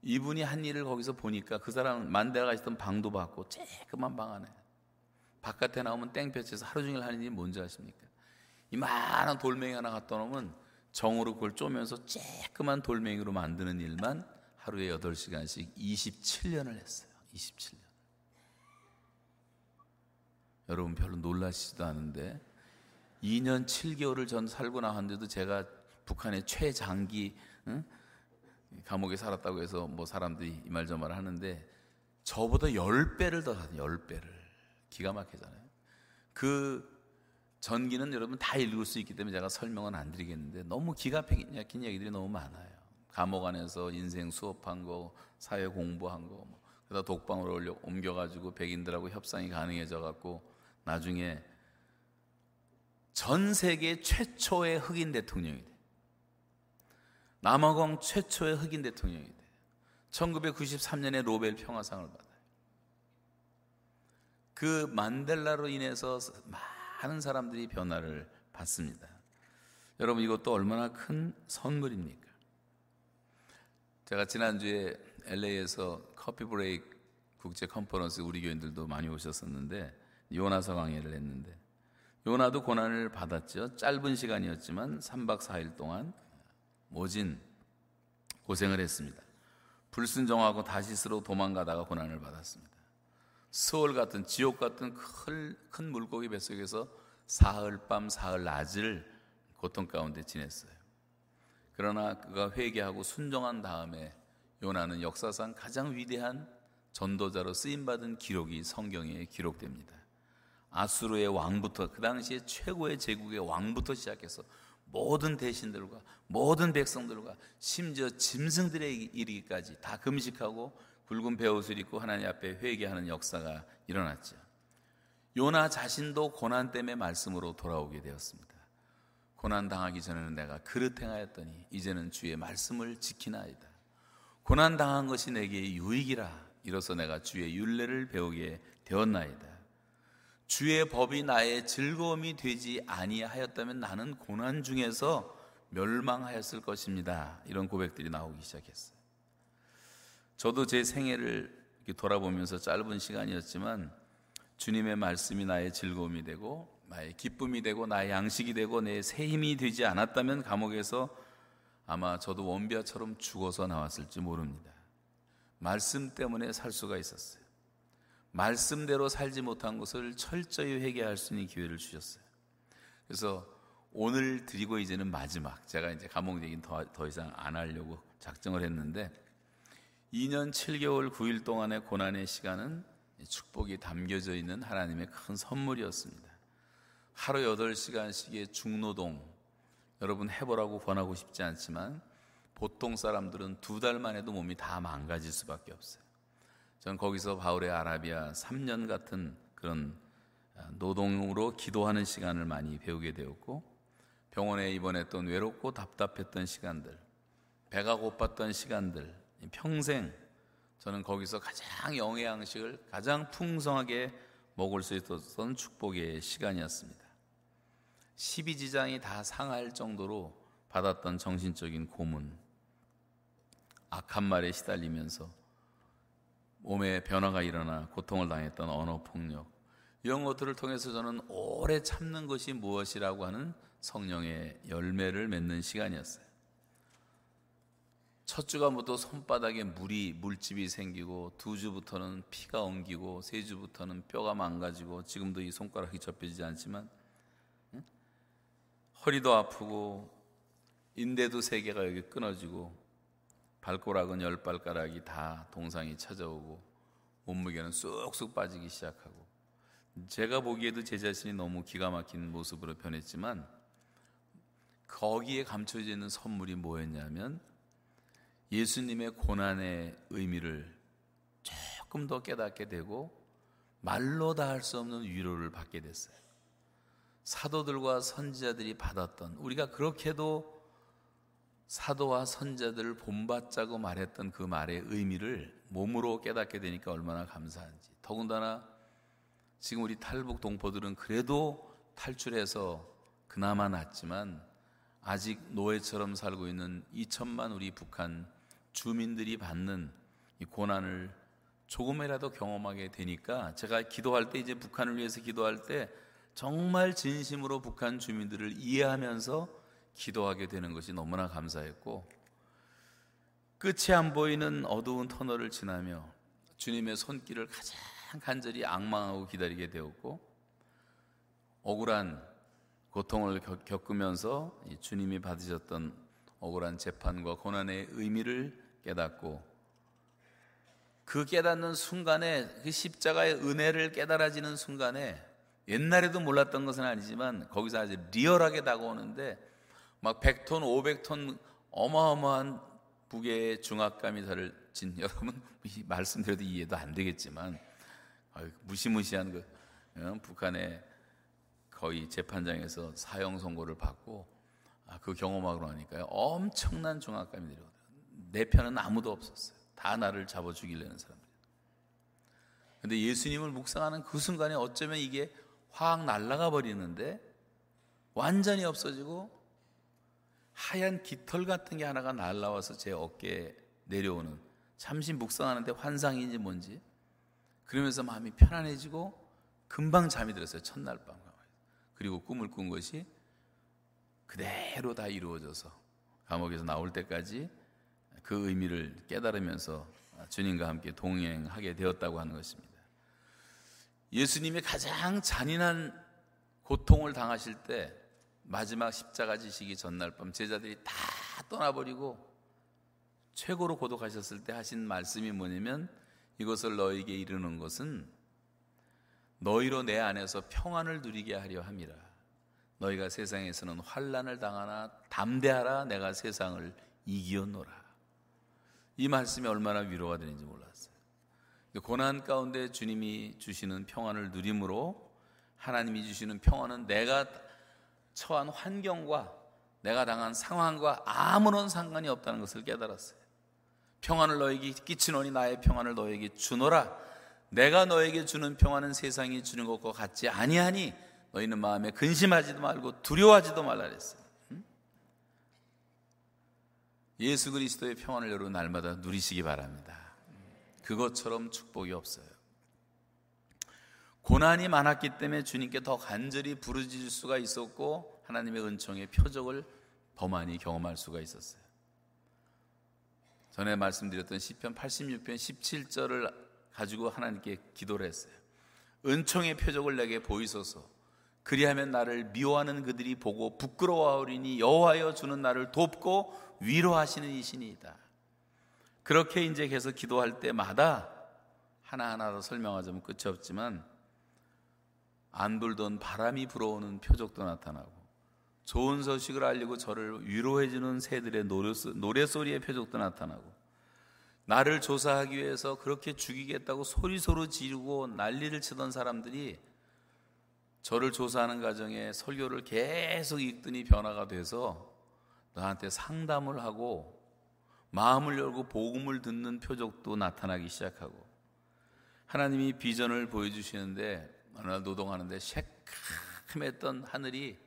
이분이 한 일을 거기서 보니까 그 사람 만델라가 있던 었 방도 봤고 쬐끄만 방 안에 바깥에 나오면 땡볕에서 하루 종일 하는 일이 뭔지 아십니까? 이만한 돌멩이 하나 갖다 놓으면 정으로 그걸 쪼면서 쬐끄만 돌멩이로 만드는 일만 하루에 8시간씩 27년을 했어요. 27년. 여러분 별로 놀라시지도 않은데 2년 7개월을 전 살고 나왔는데도 제가 북한의 최장기 응? 감옥에 살았다고 해서 뭐 사람들이 이말저말 하는데 저보다 10배를 더 사는 10배를 기가 막히잖아요. 그 전기는 여러분 다 읽을 수 있기 때문에 제가 설명은 안 드리겠는데 너무 기가 막힌 얘기들이 너무 많아요. 감옥 안에서 인생 수업한 거, 사회 공부한 거, 뭐. 그다 독방으로 올려, 옮겨가지고 백인들하고 협상이 가능해져 갖고 나중에 전 세계 최초의 흑인 대통령이 돼. 남아공 최초의 흑인 대통령이 돼. 1993년에 로벨 평화상을 받아요. 그 만델라로 인해서 많 많은 사람들이 변화를 받습니다. 여러분 이것도 얼마나 큰 선물입니까? 제가 지난주에 LA에서 커피 브레이크 국제 컨퍼런스 우리 교인들도 많이 오셨었는데 요나서 강의를 했는데 요나도 고난을 받았죠. 짧은 시간이었지만 3박 4일 동안 모진 고생을 했습니다. 불순종하고 다시스로 도망가다가 고난을 받았습니다. 서울 같은 지옥 같은 큰, 큰 물고기 뱃속에서 사흘 밤 사흘 낮을 고통 가운데 지냈어요. 그러나 그가 회개하고 순종한 다음에 요나는 역사상 가장 위대한 전도자로 쓰임받은 기록이 성경에 기록됩니다. 아수르의 왕부터 그 당시에 최고의 제국의 왕부터 시작해서 모든 대신들과 모든 백성들과 심지어 짐승들의 이르기까지 다 금식하고 붉은배옷을 입고 하나님 앞에 회개하는 역사가 일어났죠. 요나 자신도 고난 때문에 말씀으로 돌아오게 되었습니다. 고난 당하기 전에는 내가 그릇 행하였더니 이제는 주의 말씀을 지키나이다. 고난 당한 것이 내게 유익이라 이로써 내가 주의 윤례를 배우게 되었나이다. 주의 법이 나의 즐거움이 되지 아니하였다면 나는 고난 중에서 멸망하였을 것입니다. 이런 고백들이 나오기 시작했어요. 저도 제 생애를 돌아보면서 짧은 시간이었지만 주님의 말씀이 나의 즐거움이 되고 나의 기쁨이 되고 나의 양식이 되고 내 새 힘이 되지 않았다면 감옥에서 아마 저도 원비아처럼 죽어서 나왔을지 모릅니다. 말씀 때문에 살 수가 있었어요. 말씀대로 살지 못한 것을 철저히 회개할 수 있는 기회를 주셨어요. 그래서 오늘 드리고 이제는 마지막. 제가 이제 감옥 얘기는 더, 더 이상 안 하려고 작정을 했는데 2년 7개월 9일 동안의 고난의 시간은 축복이 담겨져 있는 하나님의 큰 선물이었습니다. 하루 8시간씩의 중노동, 여러분 해보라고 권하고 싶지 않지만 보통 사람들은 두 달만 해도 몸이 다 망가질 수밖에 없어요. 전 거기서 바울의 아라비아 3년 같은 그런 아, 노동으로 기도하는 시간을 많이 배우게 되었고 병원에 입원했던 외롭고 답답했던 시간들, 배가 고팠던 시간들, 평생 저는 거기서 가장 영양식을 가장 풍성하게 먹을 수 있었던 축복의 시간이었습니다. 12지장이 다 상할 정도로 받았던 정신적인 고문, 악한 말에 시달리면서 몸에 변화가 일어나 고통을 당했던 언어폭력, 이런 것들을 통해서 저는 오래 참는 것이 무엇이라고 하는 성령의 열매를 맺는 시간이었어요. 첫 주간부터 손바닥에 물이 물집이 생기고 두 주부터는 피가 엉기고 세 주부터는 뼈가 망가지고 지금도 이 손가락이 접혀지지 않지만 응? 허리도 아프고 인대도 세 개가 여기 끊어지고 발꼬락은열 발가락이 다 동상이 찾아오고 몸무게는 쑥쑥 빠지기 시작하고 제가 보기에도 제 자신이 너무 기가 막힌 모습으로 변했지만 거기에 감춰져 있는 선물이 뭐였냐면 예수님의 고난의 의미를 조금 더 깨닫게 되고 말로 다 할 수 없는 위로를 받게 됐어요. 사도들과 선지자들이 받았던 우리가 그렇게도 사도와 선자들을 본받자고 말했던 그 말의 의미를 몸으로 깨닫게 되니까 얼마나 감사한지. 더군다나 지금 우리 탈북 동포들은 그래도 탈출해서 그나마 낫지만 아직 노예처럼 살고 있는 2천만 우리 북한 주민들이 받는 이 고난을 조금이라도 경험하게 되니까 제가 기도할 때 이제 북한을 위해서 기도할 때 정말 진심으로 북한 주민들을 이해하면서 기도하게 되는 것이 너무나 감사했고 끝이 안 보이는 어두운 터널을 지나며 주님의 손길을 가장 간절히 악망하고 기다리게 되었고 억울한 고통을 겪으면서 주님이 받으셨던 억울한 재판과 고난의 의미를 깨닫고 그 깨닫는 순간에 그 십자가의 은혜를 깨달아지는 순간에 옛날에도 몰랐던 것은 아니지만 거기서 아주 리얼하게 다가오는데 막 100톤, 500톤 어마어마한 무게의 중압감이 저를 진 (laughs) 여러분 말씀드려도 이해도 안 되겠지만 무시무시한 그 어, 북한의 거의 재판장에서 사형 선고를 받고 아, 그 경험하고 나니까요 엄청난 중압감이 내려오더라요내 편은 아무도 없었어요. 다 나를 잡아 죽이려는 사람들. 근데 예수님을 묵상하는 그 순간에 어쩌면 이게 확 날아가 버리는데 완전히 없어지고 하얀 깃털 같은 게 하나가 날아와서제 어깨에 내려오는 잠시 묵상하는데 환상인지 뭔지 그러면서 마음이 편안해지고 금방 잠이 들었어요 첫날 밤 그리고 꿈을 꾼 것이 그대로 다 이루어져서 감옥에서 나올 때까지 그 의미를 깨달으면서 주님과 함께 동행하게 되었다고 하는 것입니다. 예수님이 가장 잔인한 고통을 당하실 때 마지막 십자가 지시기 전날 밤 제자들이 다 떠나버리고 최고로 고독하셨을 때 하신 말씀이 뭐냐면 이것을 너에게 이르는 것은 너희로 내 안에서 평안을 누리게 하려 함이라. 너희가 세상에서는 환란을 당하나 담대하라 내가 세상을 이기었노라. 이 말씀이 얼마나 위로가 되는지 몰랐어요. 고난 가운데 주님이 주시는 평안을 누림으로 하나님이 주시는 평안은 내가 처한 환경과 내가 당한 상황과 아무런 상관이 없다는 것을 깨달았어요. 평안을 너에게 끼치노니 나의 평안을 너에게 주노라. 내가 너에게 주는 평화는 세상이 주는 것과 같지 아니하니 너희는 마음에 근심하지도 말고 두려워하지도 말라 그랬어요. 응? 예수 그리스도의 평화를 여러분 날마다 누리시기 바랍니다. 그것처럼 축복이 없어요. 고난이 많았기 때문에 주님께 더 간절히 부르짖을 수가 있었고 하나님의 은총의 표적을 범하니 경험할 수가 있었어요. 전에 말씀드렸던 시편 86편 17절을 가지고 하나님께 기도를 했어요. 은총의 표적을 내게 보이소서. 그리하면 나를 미워하는 그들이 보고 부끄러워하오리니 여호하여 주는 나를 돕고 위로하시는 이신이다. 그렇게 이제 계속 기도할 때마다 하나하나로 설명하자면 끝이 없지만 안 불던 바람이 불어오는 표적도 나타나고 좋은 소식을 알리고 저를 위로해 주는 새들의 노랫소리의 표적도 나타나고 나를 조사하기 위해서 그렇게 죽이겠다고 소리소리 지르고 난리를 치던 사람들이 저를 조사하는 과정에 설교를 계속 읽더니 변화가 돼서 나한테 상담을 하고 마음을 열고 복음을 듣는 표적도 나타나기 시작하고 하나님이 비전을 보여주시는데 어느 날 노동하는데 새캄했던 하늘이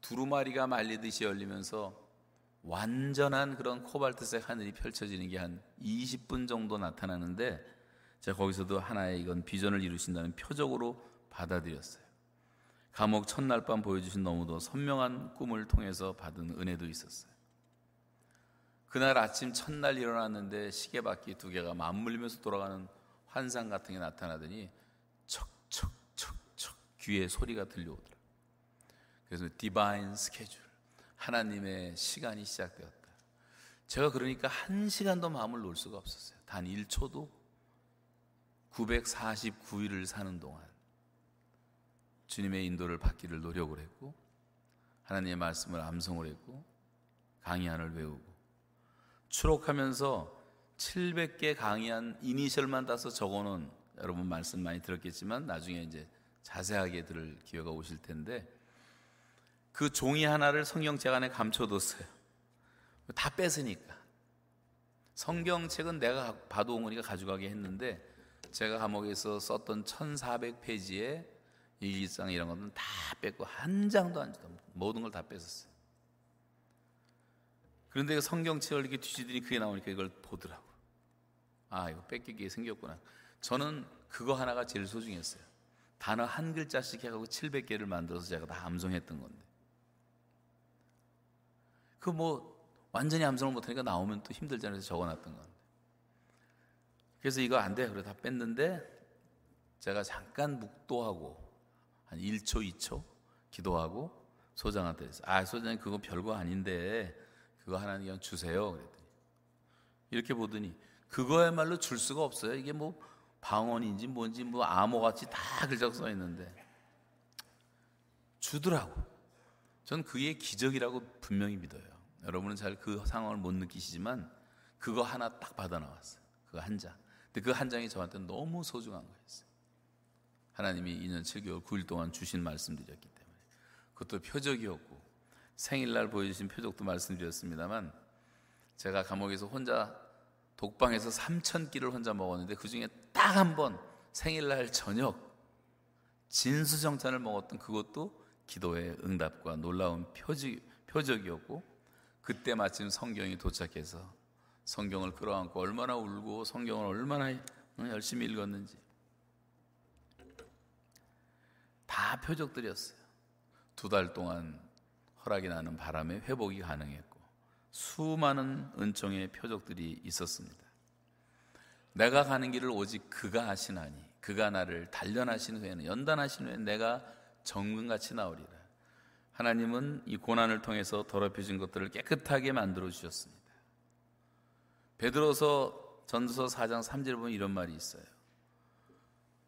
두루마리가 말리듯이 열리면서 완전한 그런 코발트색 하늘이 펼쳐지는 게 한 20분 정도 나타나는데 제가 거기서도 하나의 이건 비전을 이루신다는 표적으로 받아들였어요. 감옥 첫날 밤 보여주신 너무도 선명한 꿈을 통해서 받은 은혜도 있었어요. 그날 아침 첫날 일어났는데 시계바퀴 두 개가 맞물리면서 돌아가는 환상 같은 게 나타나더니 척척척척 귀에 소리가 들려오더라. 그래서 디바인 스케줄. 하나님의 시간이 시작되었다. 제가 그러니까 한 시간도 마음을 놓을 수가 없었어요. 단 1초도 949일을 사는 동안 주님의 인도를 받기를 노력을 했고 하나님의 말씀을 암송을 했고 강의안을 외우고 추록하면서 700개 강의안 이니셜만 따서 적어놓은 여러분 말씀 많이 들었겠지만 나중에 이제 자세하게 들을 기회가 오실 텐데 그 종이 하나를 성경책 안에 감춰뒀어요. 다 뺏으니까. 성경책은 내가 봐도어머니가 가져가게 했는데 제가 감옥에서 썼던 1400페이지에 일기장 이런 것들은 다 뺏고 한 장도 안 주던 모든 걸 다 뺏었어요. 그런데 그 성경책을 이렇게 뒤지더니 그게 나오니까 이걸 보더라고. 아, 이거 뺏기게 생겼구나. 저는 그거 하나가 제일 소중했어요. 단어 한 글자씩 해가고 지 700개를 만들어서 제가 다 암송했던 건데. 그뭐 완전히 암송을 못하니까 나오면 또 힘들잖아요. 적어놨던 건데. 그래서 이거 안 돼. 그래 다 뺐는데 제가 잠깐 묵도하고 한 1초, 2초 기도하고 소장한테 그랬어요. 아, 소장님 그거 별거 아닌데 그거 하나님 그냥 주세요. 그랬더니 이렇게 보더니 그거야말로 줄 수가 없어요. 이게 뭐 방언인지 뭔지 뭐 암호같이 다글자써 있는데 주더라고. 전 그게 기적이라고 분명히 믿어요. 여러분은 잘 그 상황을 못 느끼시지만 그거 하나 딱 받아 나왔어요. 그 한 장. 근데 그 한 장이 저한테 너무 소중한 거였어요. 하나님이 2년 7개월 9일 동안 주신 말씀드렸기 때문에 그것도 표적이었고 생일날 보여주신 표적도 말씀드렸습니다만 제가 감옥에서 혼자 독방에서 3천 끼를 혼자 먹었는데 그 중에 딱 한 번 생일날 저녁 진수정찬을 먹었던 그것도 기도의 응답과 놀라운 표적, 표적이었고 그때 마침 성경이 도착해서 성경을 끌어안고 얼마나 울고 성경을 얼마나 열심히 읽었는지 다 표적들이었어요. 두 달 동안 허락이 나는 바람에 회복이 가능했고 수많은 은총의 표적들이 있었습니다. 내가 가는 길을 오직 그가 하시나니 그가 나를 단련하신 후에는 연단하신 후에 내가 정금같이 나오리라. 하나님은 이 고난을 통해서 더럽혀진 것들을 깨끗하게 만들어 주셨습니다. 베드로서 전서 4장 3절 보면 이런 말이 있어요.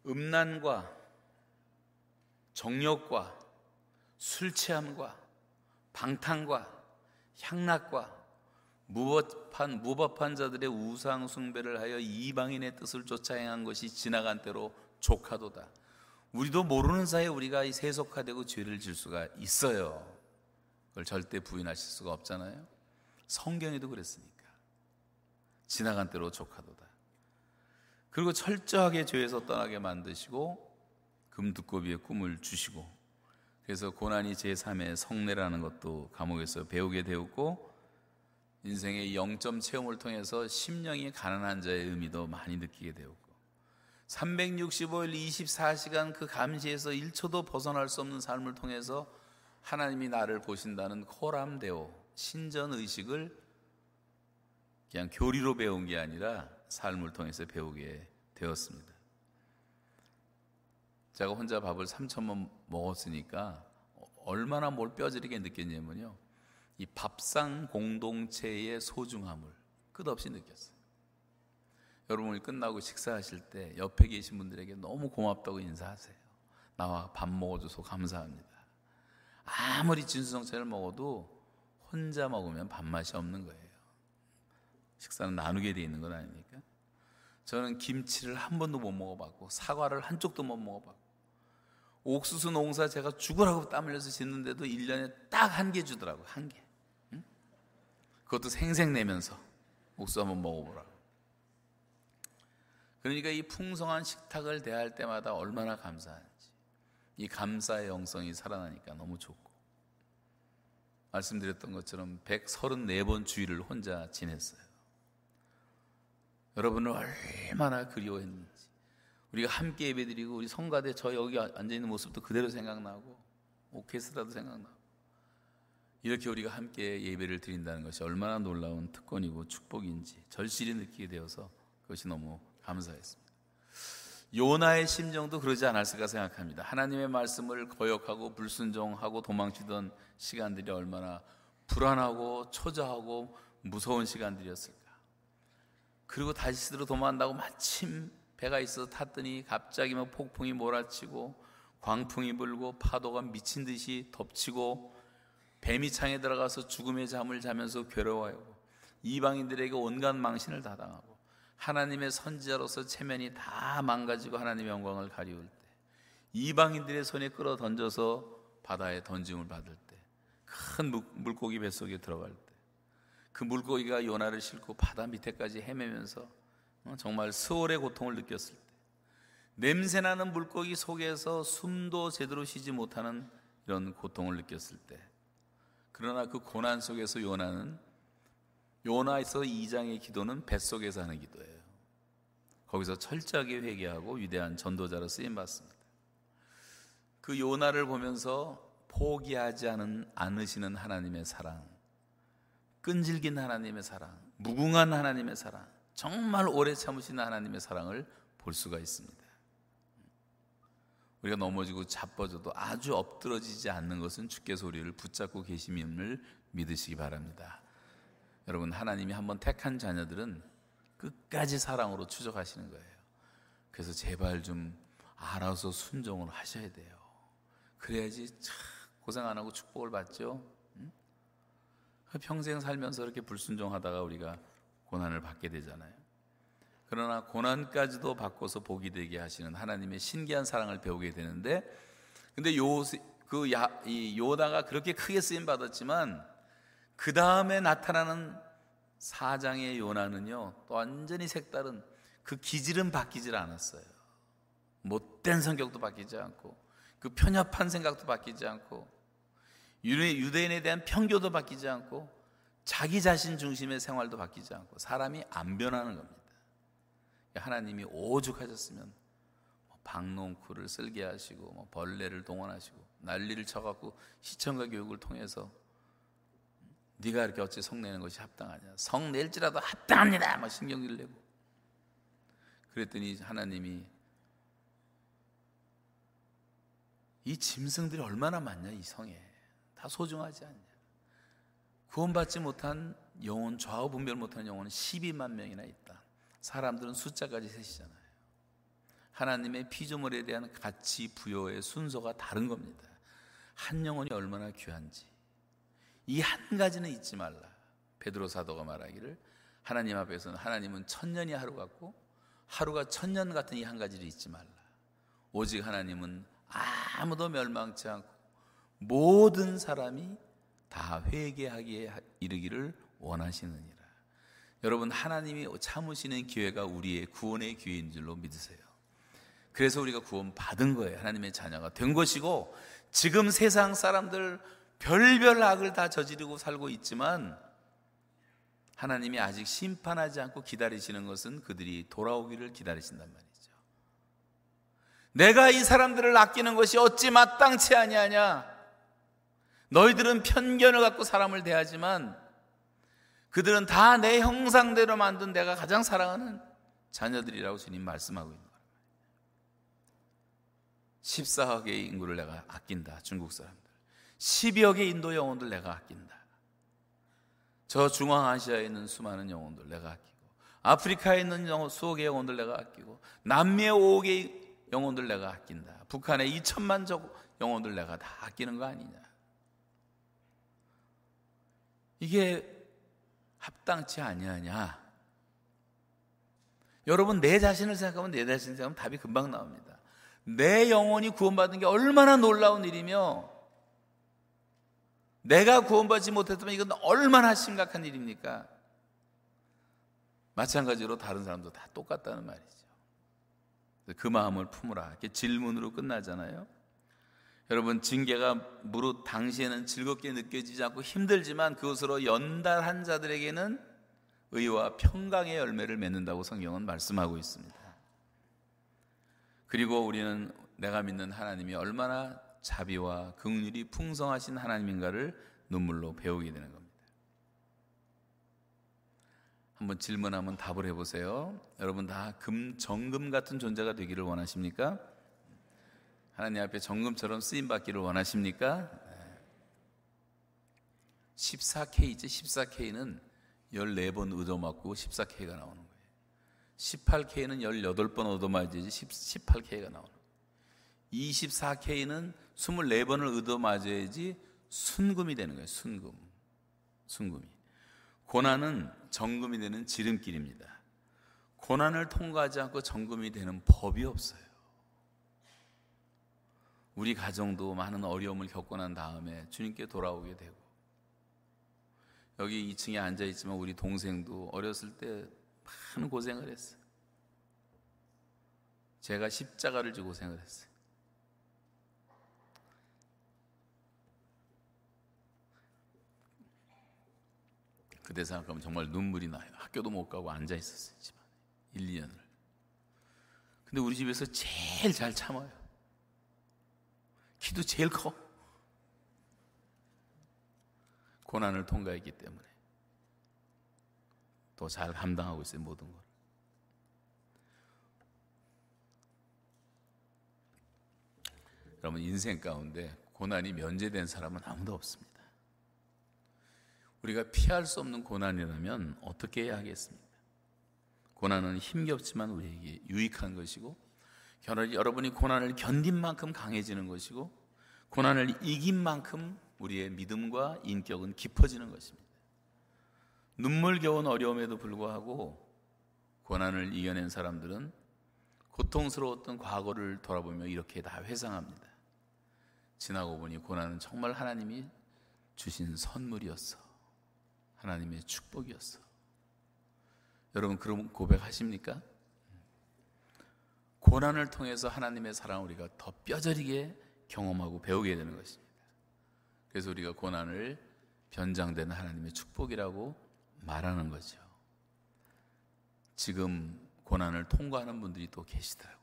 음란과 정욕과 술취함과 방탕과 향락과 무법한 무법한 자들의 우상 숭배를 하여 이방인의 뜻을 쫓아 행한 것이 지나간 때로 조카도다. 우리도 모르는 사이에 우리가 세속화되고 죄를 질 수가 있어요. 그걸 절대 부인하실 수가 없잖아요. 성경에도 그랬으니까. 지나간 대로 족하도다. 그리고 철저하게 죄에서 떠나게 만드시고 금두꺼비의 꿈을 주시고 그래서 고난이 제3의 성례라는 것도 감옥에서 배우게 되었고 인생의 영점 체험을 통해서 심령이 가난한 자의 의미도 많이 느끼게 되었고 365일 24시간 그 감시에서 1초도 벗어날 수 없는 삶을 통해서 하나님이 나를 보신다는 코람데오 신전 의식을 그냥 교리로 배운 게 아니라 삶을 통해서 배우게 되었습니다. 제가 혼자 밥을 3천번 먹었으니까 얼마나 뭘 뼈저리게 느꼈냐면요. 이 밥상 공동체의 소중함을 끝없이 느꼈어요. 여러분 이 끝나고 식사하실 때 옆에 계신 분들에게 너무 고맙다고 인사하세요. 나와 밥 먹어줘서 감사합니다. 아무리 진수성찬을 먹어도 혼자 먹으면 밥맛이 없는 거예요. 식사는 나누게 돼 있는 건 아니니까. 저는 김치를 한 번도 못 먹어봤고 사과를 한쪽도 못 먹어봤고 옥수수 농사 제가 죽으라고 땀 흘려서 짓는데도 1년에 딱 한 개 주더라고요. 한 개. 그것도 생색 내면서 옥수 한번 먹어보라 그러니까 이 풍성한 식탁을 대할 때마다 얼마나 감사한지 이 감사의 영성이 살아나니까 너무 좋고 말씀드렸던 것처럼 134번 주일을 혼자 지냈어요. 여러분을 얼마나 그리워했는지 우리가 함께 예배드리고 우리 성가대 저 여기 앉아 있는 모습도 그대로 생각나고 오케스트라도 생각나고 이렇게 우리가 함께 예배를 드린다는 것이 얼마나 놀라운 특권이고 축복인지 절실히 느끼게 되어서 그것이 너무 감사했습니다. 요나의 심정도 그러지 않았을까 생각합니다. 하나님의 말씀을 거역하고 불순종하고 도망치던 시간들이 얼마나 불안하고 초조하고 무서운 시간들이었을까. 그리고 다시 스스로 도망한다고 마침 배가 있어서 탔더니 갑자기 막 뭐 폭풍이 몰아치고 광풍이 불고 파도가 미친 듯이 덮치고 뱀이 창에 들어가서 죽음의 잠을 자면서 괴로워하고 이방인들에게 온갖 망신을 다 당하고 하나님의 선지자로서 체면이 다 망가지고 하나님의 영광을 가리울 때, 이방인들의 손에 끌어 던져서 바다에 던짐을 받을 때, 큰 물고기 뱃속에 들어갈 때, 그 물고기가 요나를 싣고 바다 밑에까지 헤매면서 어, 정말 수월의 고통을 느꼈을 때, 냄새나는 물고기 속에서 숨도 제대로 쉬지 못하는 이런 고통을 느꼈을 때, 그러나 그 고난 속에서 요나는 요나에서 2장의 기도는 뱃속에서 하는 기도예요. 거기서 철저하게 회개하고 위대한 전도자로 쓰임 받습니다. 그 요나를 보면서 포기하지 않은, 않으시는 하나님의 사랑, 끈질긴 하나님의 사랑, 무궁한 하나님의 사랑, 정말 오래 참으시는 하나님의 사랑을 볼 수가 있습니다. 우리가 넘어지고 자빠져도 아주 엎드러지지 않는 것은 주께서 우리를 붙잡고 계심임을 믿으시기 바랍니다. 여러분 하나님이 한번 택한 자녀들은 끝까지 사랑으로 추적하시는 거예요. 그래서 제발 좀 알아서 순종을 하셔야 돼요. 그래야지 참 고생 안 하고 축복을 받죠. 응? 그 평생 살면서 이렇게 불순종하다가 우리가 고난을 받게 되잖아요. 그러나 고난까지도 바꿔서 복이 되게 하시는 하나님의 신기한 사랑을 배우게 되는데, 근데 요, 그 야, 이 요다가 그렇게 크게 쓰임 받았지만 그 다음에 나타나는 사장의 요나는요, 또 완전히 색다른 그 기질은 바뀌질 않았어요. 못된 성격도 바뀌지 않고, 그 편협한 생각도 바뀌지 않고, 유대인에 대한 편교도 바뀌지 않고, 자기 자신 중심의 생활도 바뀌지 않고, 사람이 안 변하는 겁니다. 하나님이 오죽하셨으면 박농쿠를 뭐 쓸게 하시고 뭐 벌레를 동원하시고 난리를 쳐갖고 시청과 교육을 통해서 네가 이렇게 어찌 성내는 것이 합당하냐? 성낼지라도 합당합니다. 막 뭐 신경질 내고. 그랬더니 하나님이 이 짐승들이 얼마나 많냐 이 성에 다 소중하지 않냐? 구원받지 못한 영혼 좌우 분별 못하 영혼은 12만 명이나 있다. 사람들은 숫자까지 셋이잖아요. 하나님의 피조물에 대한 가치 부여의 순서가 다른 겁니다. 한 영혼이 얼마나 귀한지. 이한 가지는 잊지 말라. 베드로 사도가 말하기를 하나님 앞에서는 하나님은 천년이 하루 같고 하루가 천년 같은 이 한 가지를 잊지 말라. 오직 하나님은 아무도 멸망치 않고 모든 사람이 다 회개하기에 이르기를 원하시느니라. 여러분 하나님이 참으시는 기회가 우리의 구원의 기회인 줄로 믿으세요. 그래서 우리가 구원 받은 거예요. 하나님의 자녀가 된 것이고 지금 세상 사람들 별별 악을 다 저지르고 살고 있지만 하나님이 아직 심판하지 않고 기다리시는 것은 그들이 돌아오기를 기다리신단 말이죠. 내가 이 사람들을 아끼는 것이 어찌 마땅치 아니하냐? 너희들은 편견을 갖고 사람을 대하지만 그들은 다 내 형상대로 만든 내가 가장 사랑하는 자녀들이라고 주님 말씀하고 있는 거예요. 14억의 인구를 내가 아낀다. 중국 사람들. 12여 개 인도 영혼들 내가 아낀다. 저 중앙아시아에 있는 수많은 영혼들 내가 아끼고, 아프리카에 있는 수억 의 영혼들 내가 아끼고, 남미의 5억의 영혼들 내가 아낀다. 북한의 2천만 적 영혼들 내가 다 아끼는 거 아니냐. 이게 합당치 아니하냐. 여러분 내 자신을 생각하면 내 자신을 생각하면 답이 금방 나옵니다. 내 영혼이 구원받은 게 얼마나 놀라운 일이며 내가 구원받지 못했다면 이건 얼마나 심각한 일입니까? 마찬가지로 다른 사람도 다 똑같다는 말이죠. 그 마음을 품으라. 이렇게 질문으로 끝나잖아요. 여러분, 징계가 무릇 당시에는 즐겁게 느껴지지 않고 힘들지만 그것으로 연달한 자들에게는 의와 평강의 열매를 맺는다고 성경은 말씀하고 있습니다. 그리고 우리는 내가 믿는 하나님이 얼마나 자비와 긍휼이 풍성하신 하나님인가를 눈물로 배우게 되는 겁니다. 한번 질문하면 답을 해보세요. 여러분 다 금, 정금 같은 존재가 되기를 원하십니까? 하나님 앞에 정금처럼 쓰임받기를 원하십니까? 14K 있 14K는 14번 얻어맞고 14K가 나오는 거예요. 18K는 18번 얻어맞지 18K가 나오는 거예요. 24K는 24번을 얻어맞아야지 순금이 되는 거예요. 순금. 순금이. 고난은 정금이 되는 지름길입니다. 고난을 통과하지 않고 정금이 되는 법이 없어요. 우리 가정도 많은 어려움을 겪고 난 다음에 주님께 돌아오게 되고 여기 2층에 앉아 있지만 우리 동생도 어렸을 때 많은 고생을 했어요. 제가 십자가를 지고 고생을 했어요. 그때 생각하면 정말 눈물이 나요. 학교도 못 가고 앉아 있었어요, 집안에. 1, 2년을. 근데 우리 집에서 제일 잘 참아요. 키도 제일 커. 고난을 통과했기 때문에. 또잘 감당하고 있어요, 모든 걸. 여러분, 인생 가운데 고난이 면제된 사람은 아무도 없습니다. 우리가 피할 수 없는 고난이라면 어떻게 해야 하겠습니까? 고난은 힘겹지만 우리에게 유익한 것이고, 여러분이 고난을 견딘 만큼 강해지는 것이고, 고난을 이긴 만큼 우리의 믿음과 인격은 깊어지는 것입니다. 눈물겨운 어려움에도 불구하고 고난을 이겨낸 사람들은 고통스러웠던 과거를 돌아보며 이렇게 다 회상합니다. 지나고 보니 고난은 정말 하나님이 주신 선물이었어. 하나님의 축복이었어. 여러분 그런 고백하십니까? 고난을 통해서 하나님의 사랑 우리가 더 뼈저리게 경험하고 배우게 되는 것입니다. 그래서 우리가 고난을 변장되 하나님의 축복이라고 말하는 거죠. 지금 고난을 통과하는 분들이 또 계시더라고요.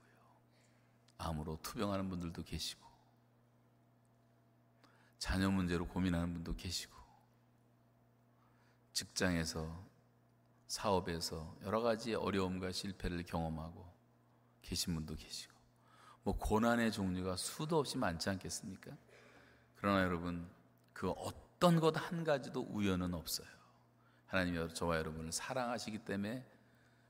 암으로 투병하는 분들도 계시고, 자녀 문제로 고민하는 분도 계시고, 직장에서 사업에서 여러 가지 어려움과 실패를 경험하고 계신 분도 계시고 뭐 고난의 종류가 수도 없이 많지 않겠습니까? 그러나 여러분 그 어떤 것 한 가지도 우연은 없어요. 하나님이 저와 여러분을 사랑하시기 때문에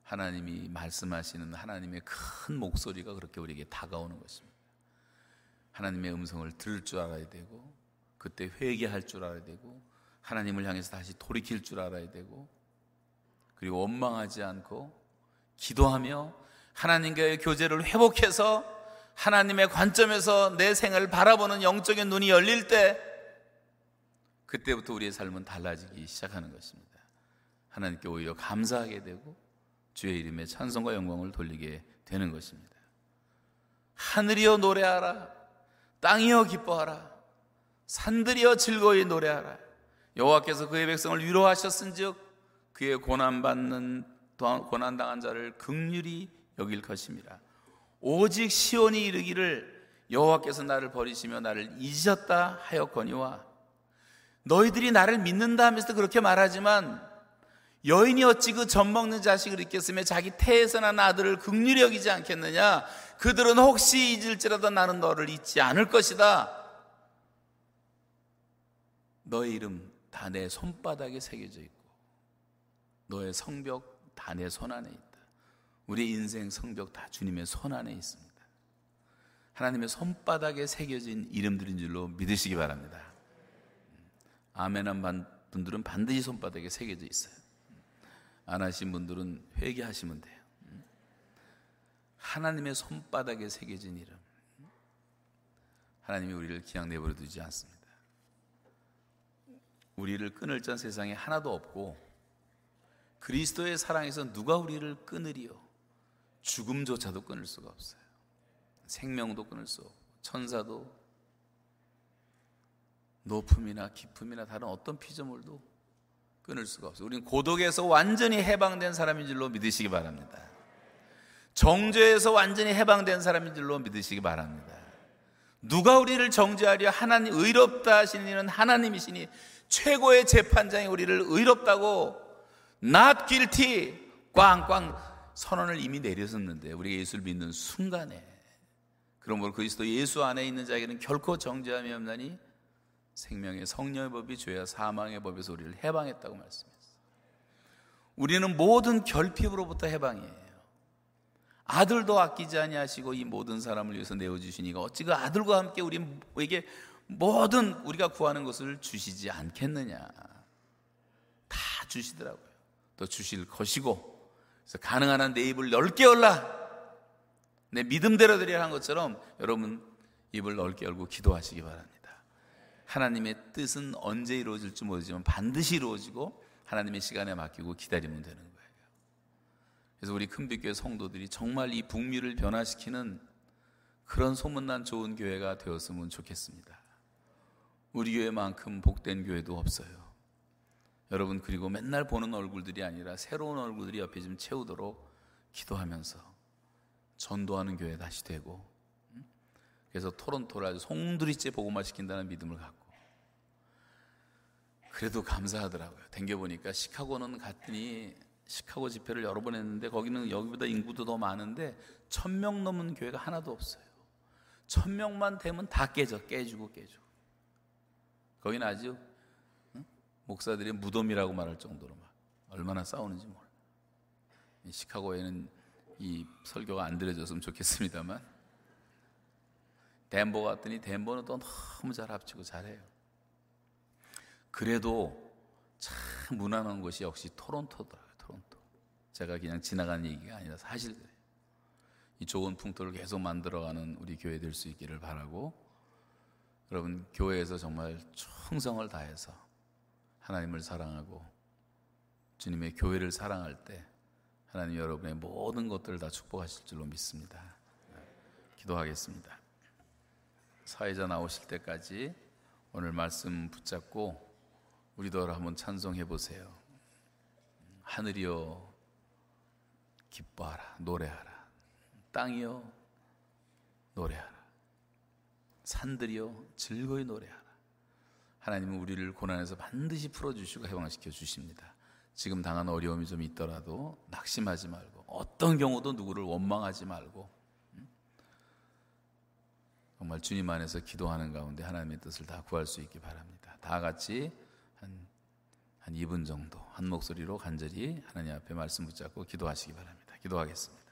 하나님이 말씀하시는 하나님의 큰 목소리가 그렇게 우리에게 다가오는 것입니다. 하나님의 음성을 들을 줄 알아야 되고 그때 회개할 줄 알아야 되고 하나님을 향해서 다시 돌이킬 줄 알아야 되고 그리고 원망하지 않고 기도하며 하나님과의 교제를 회복해서 하나님의 관점에서 내 생을 바라보는 영적인 눈이 열릴 때 그때부터 우리의 삶은 달라지기 시작하는 것입니다. 하나님께 오히려 감사하게 되고 주의 이름에 찬송과 영광을 돌리게 되는 것입니다. 하늘이여 노래하라. 땅이여 기뻐하라. 산들이여 즐거이 노래하라. 여호와께서 그의 백성을 위로하셨은즉 그의 고난 받는 고난 당한 자를 극률이 여길 것입니다. 오직 시온이 이르기를 여호와께서 나를 버리시며 나를 잊으다 하였거니와 너희들이 나를 믿는다 하면서 그렇게 말하지만 여인이 어찌 그 젖먹는 자식을 잊겠으며 자기 태에서 난 아들을 극률히 여기지 않겠느냐 그들은 혹시 잊을지라도 나는 너를 잊지 않을 것이다 너의 이름 다내 손바닥에 새겨져 있고 너의 성벽 다 내손 안에 있다. 우리 인생 성벽 다 주님의 손 안에 있습니다. 하나님의 손바닥에 새겨진 이름들인 줄로 믿으시기 바랍니다. 아멘한 분들은 반드시 손바닥에 새겨져 있어요. 안 하신 분들은 회개하시면 돼요. 하나님의 손바닥에 새겨진 이름. 하나님이 우리를 기양 내버려 두지 않습니다. 우리를 끊을 자 세상에 하나도 없고 그리스도의 사랑에서 누가 우리를 끊으리요? 죽음조차도 끊을 수가 없어요. 생명도 끊을 수 없고 천사도 높음이나 깊음이나 다른 어떤 피조물도 끊을 수가 없어요. 우리는 고독에서 완전히 해방된 사람인 줄로 믿으시기 바랍니다. 정죄에서 완전히 해방된 사람인 줄로 믿으시기 바랍니다. 누가 우리를 정죄하려 하나님 의롭다 하시는 이는 하나님이시니 최고의 재판장이 우리를 의롭다고 not guilty 꽝꽝 선언을 이미 내렸었는데 우리가 예수를 믿는 순간에 그러므로 그리스도 예수 안에 있는 자에게는 결코 정죄함이 없나니 생명의 성령의 법이 죄와 사망의 법에서 우리를 해방했다고 말씀했어요. 우리는 모든 결핍으로부터 해방이에요. 아들도 아끼지 아니하시고 이 모든 사람을 위해서 내어 주시니가 어찌 그 아들과 함께 우리에게 모든 우리가 구하는 것을 주시지 않겠느냐. 다 주시더라고요. 또 주실 것이고. 그래서 가능한 한 내 입을 넓게 열라. 내 믿음대로 드리라 한 것처럼 여러분 입을 넓게 열고 기도하시기 바랍니다. 하나님의 뜻은 언제 이루어질지 모르지만 반드시 이루어지고 하나님의 시간에 맡기고 기다리면 되는 거예요. 그래서 우리 큰빛교회 성도들이 정말 이 북미를 변화시키는 그런 소문난 좋은 교회가 되었으면 좋겠습니다. 우리 교회만큼 복된 교회도 없어요. 여러분 그리고 맨날 보는 얼굴들이 아니라 새로운 얼굴들이 옆에 좀 채우도록 기도하면서 전도하는 교회 다시 되고 그래서 토론토를 아주 송두리째 복음화 시킨다는 믿음을 갖고 그래도 감사하더라고요. 댕겨 보니까 시카고는 갔더니 시카고 집회를 여러 번 했는데 거기는 여기보다 인구도 더 많은데 천명 넘은 교회가 하나도 없어요. 천 명만 되면 다 깨져 깨지고 깨지고 거긴 아주 응? 목사들이 무덤이라고 말할 정도로 막 얼마나 싸우는지 몰라. 시카고에는 이 설교가 안 들려졌으면 좋겠습니다만 덴버 같더니 덴버는 또 너무 잘 합치고 잘해요. 그래도 참 무난한 곳이 역시 토론토더라고요. 토론토. 제가 그냥 지나간 얘기가 아니라 사실이에요. 이 좋은 풍토를 계속 만들어가는 우리 교회 될 수 있기를 바라고 여러분 교회에서 정말 충성을 다해서 하나님을 사랑하고 주님의 교회를 사랑할 때 하나님 여러분의 모든 것들을 다 축복하실 줄로 믿습니다. 기도하겠습니다. 사회자 나오실 때까지 오늘 말씀 붙잡고 우리도 한번 찬송해 보세요. 하늘이여 기뻐하라 노래하라 땅이여 노래하라 산들이여 즐거이 노래하라. 하나님은 우리를 고난에서 반드시 풀어주시고 해방시켜 주십니다. 지금 당한 어려움이 좀 있더라도 낙심하지 말고 어떤 경우도 누구를 원망하지 말고 음? 정말 주님 안에서 기도하는 가운데 하나님의 뜻을 다 구할 수 있기 바랍니다. 다 같이 한, 한 2분 정도 한 목소리로 간절히 하나님 앞에 말씀 붙잡고 기도하시기 바랍니다. 기도하겠습니다.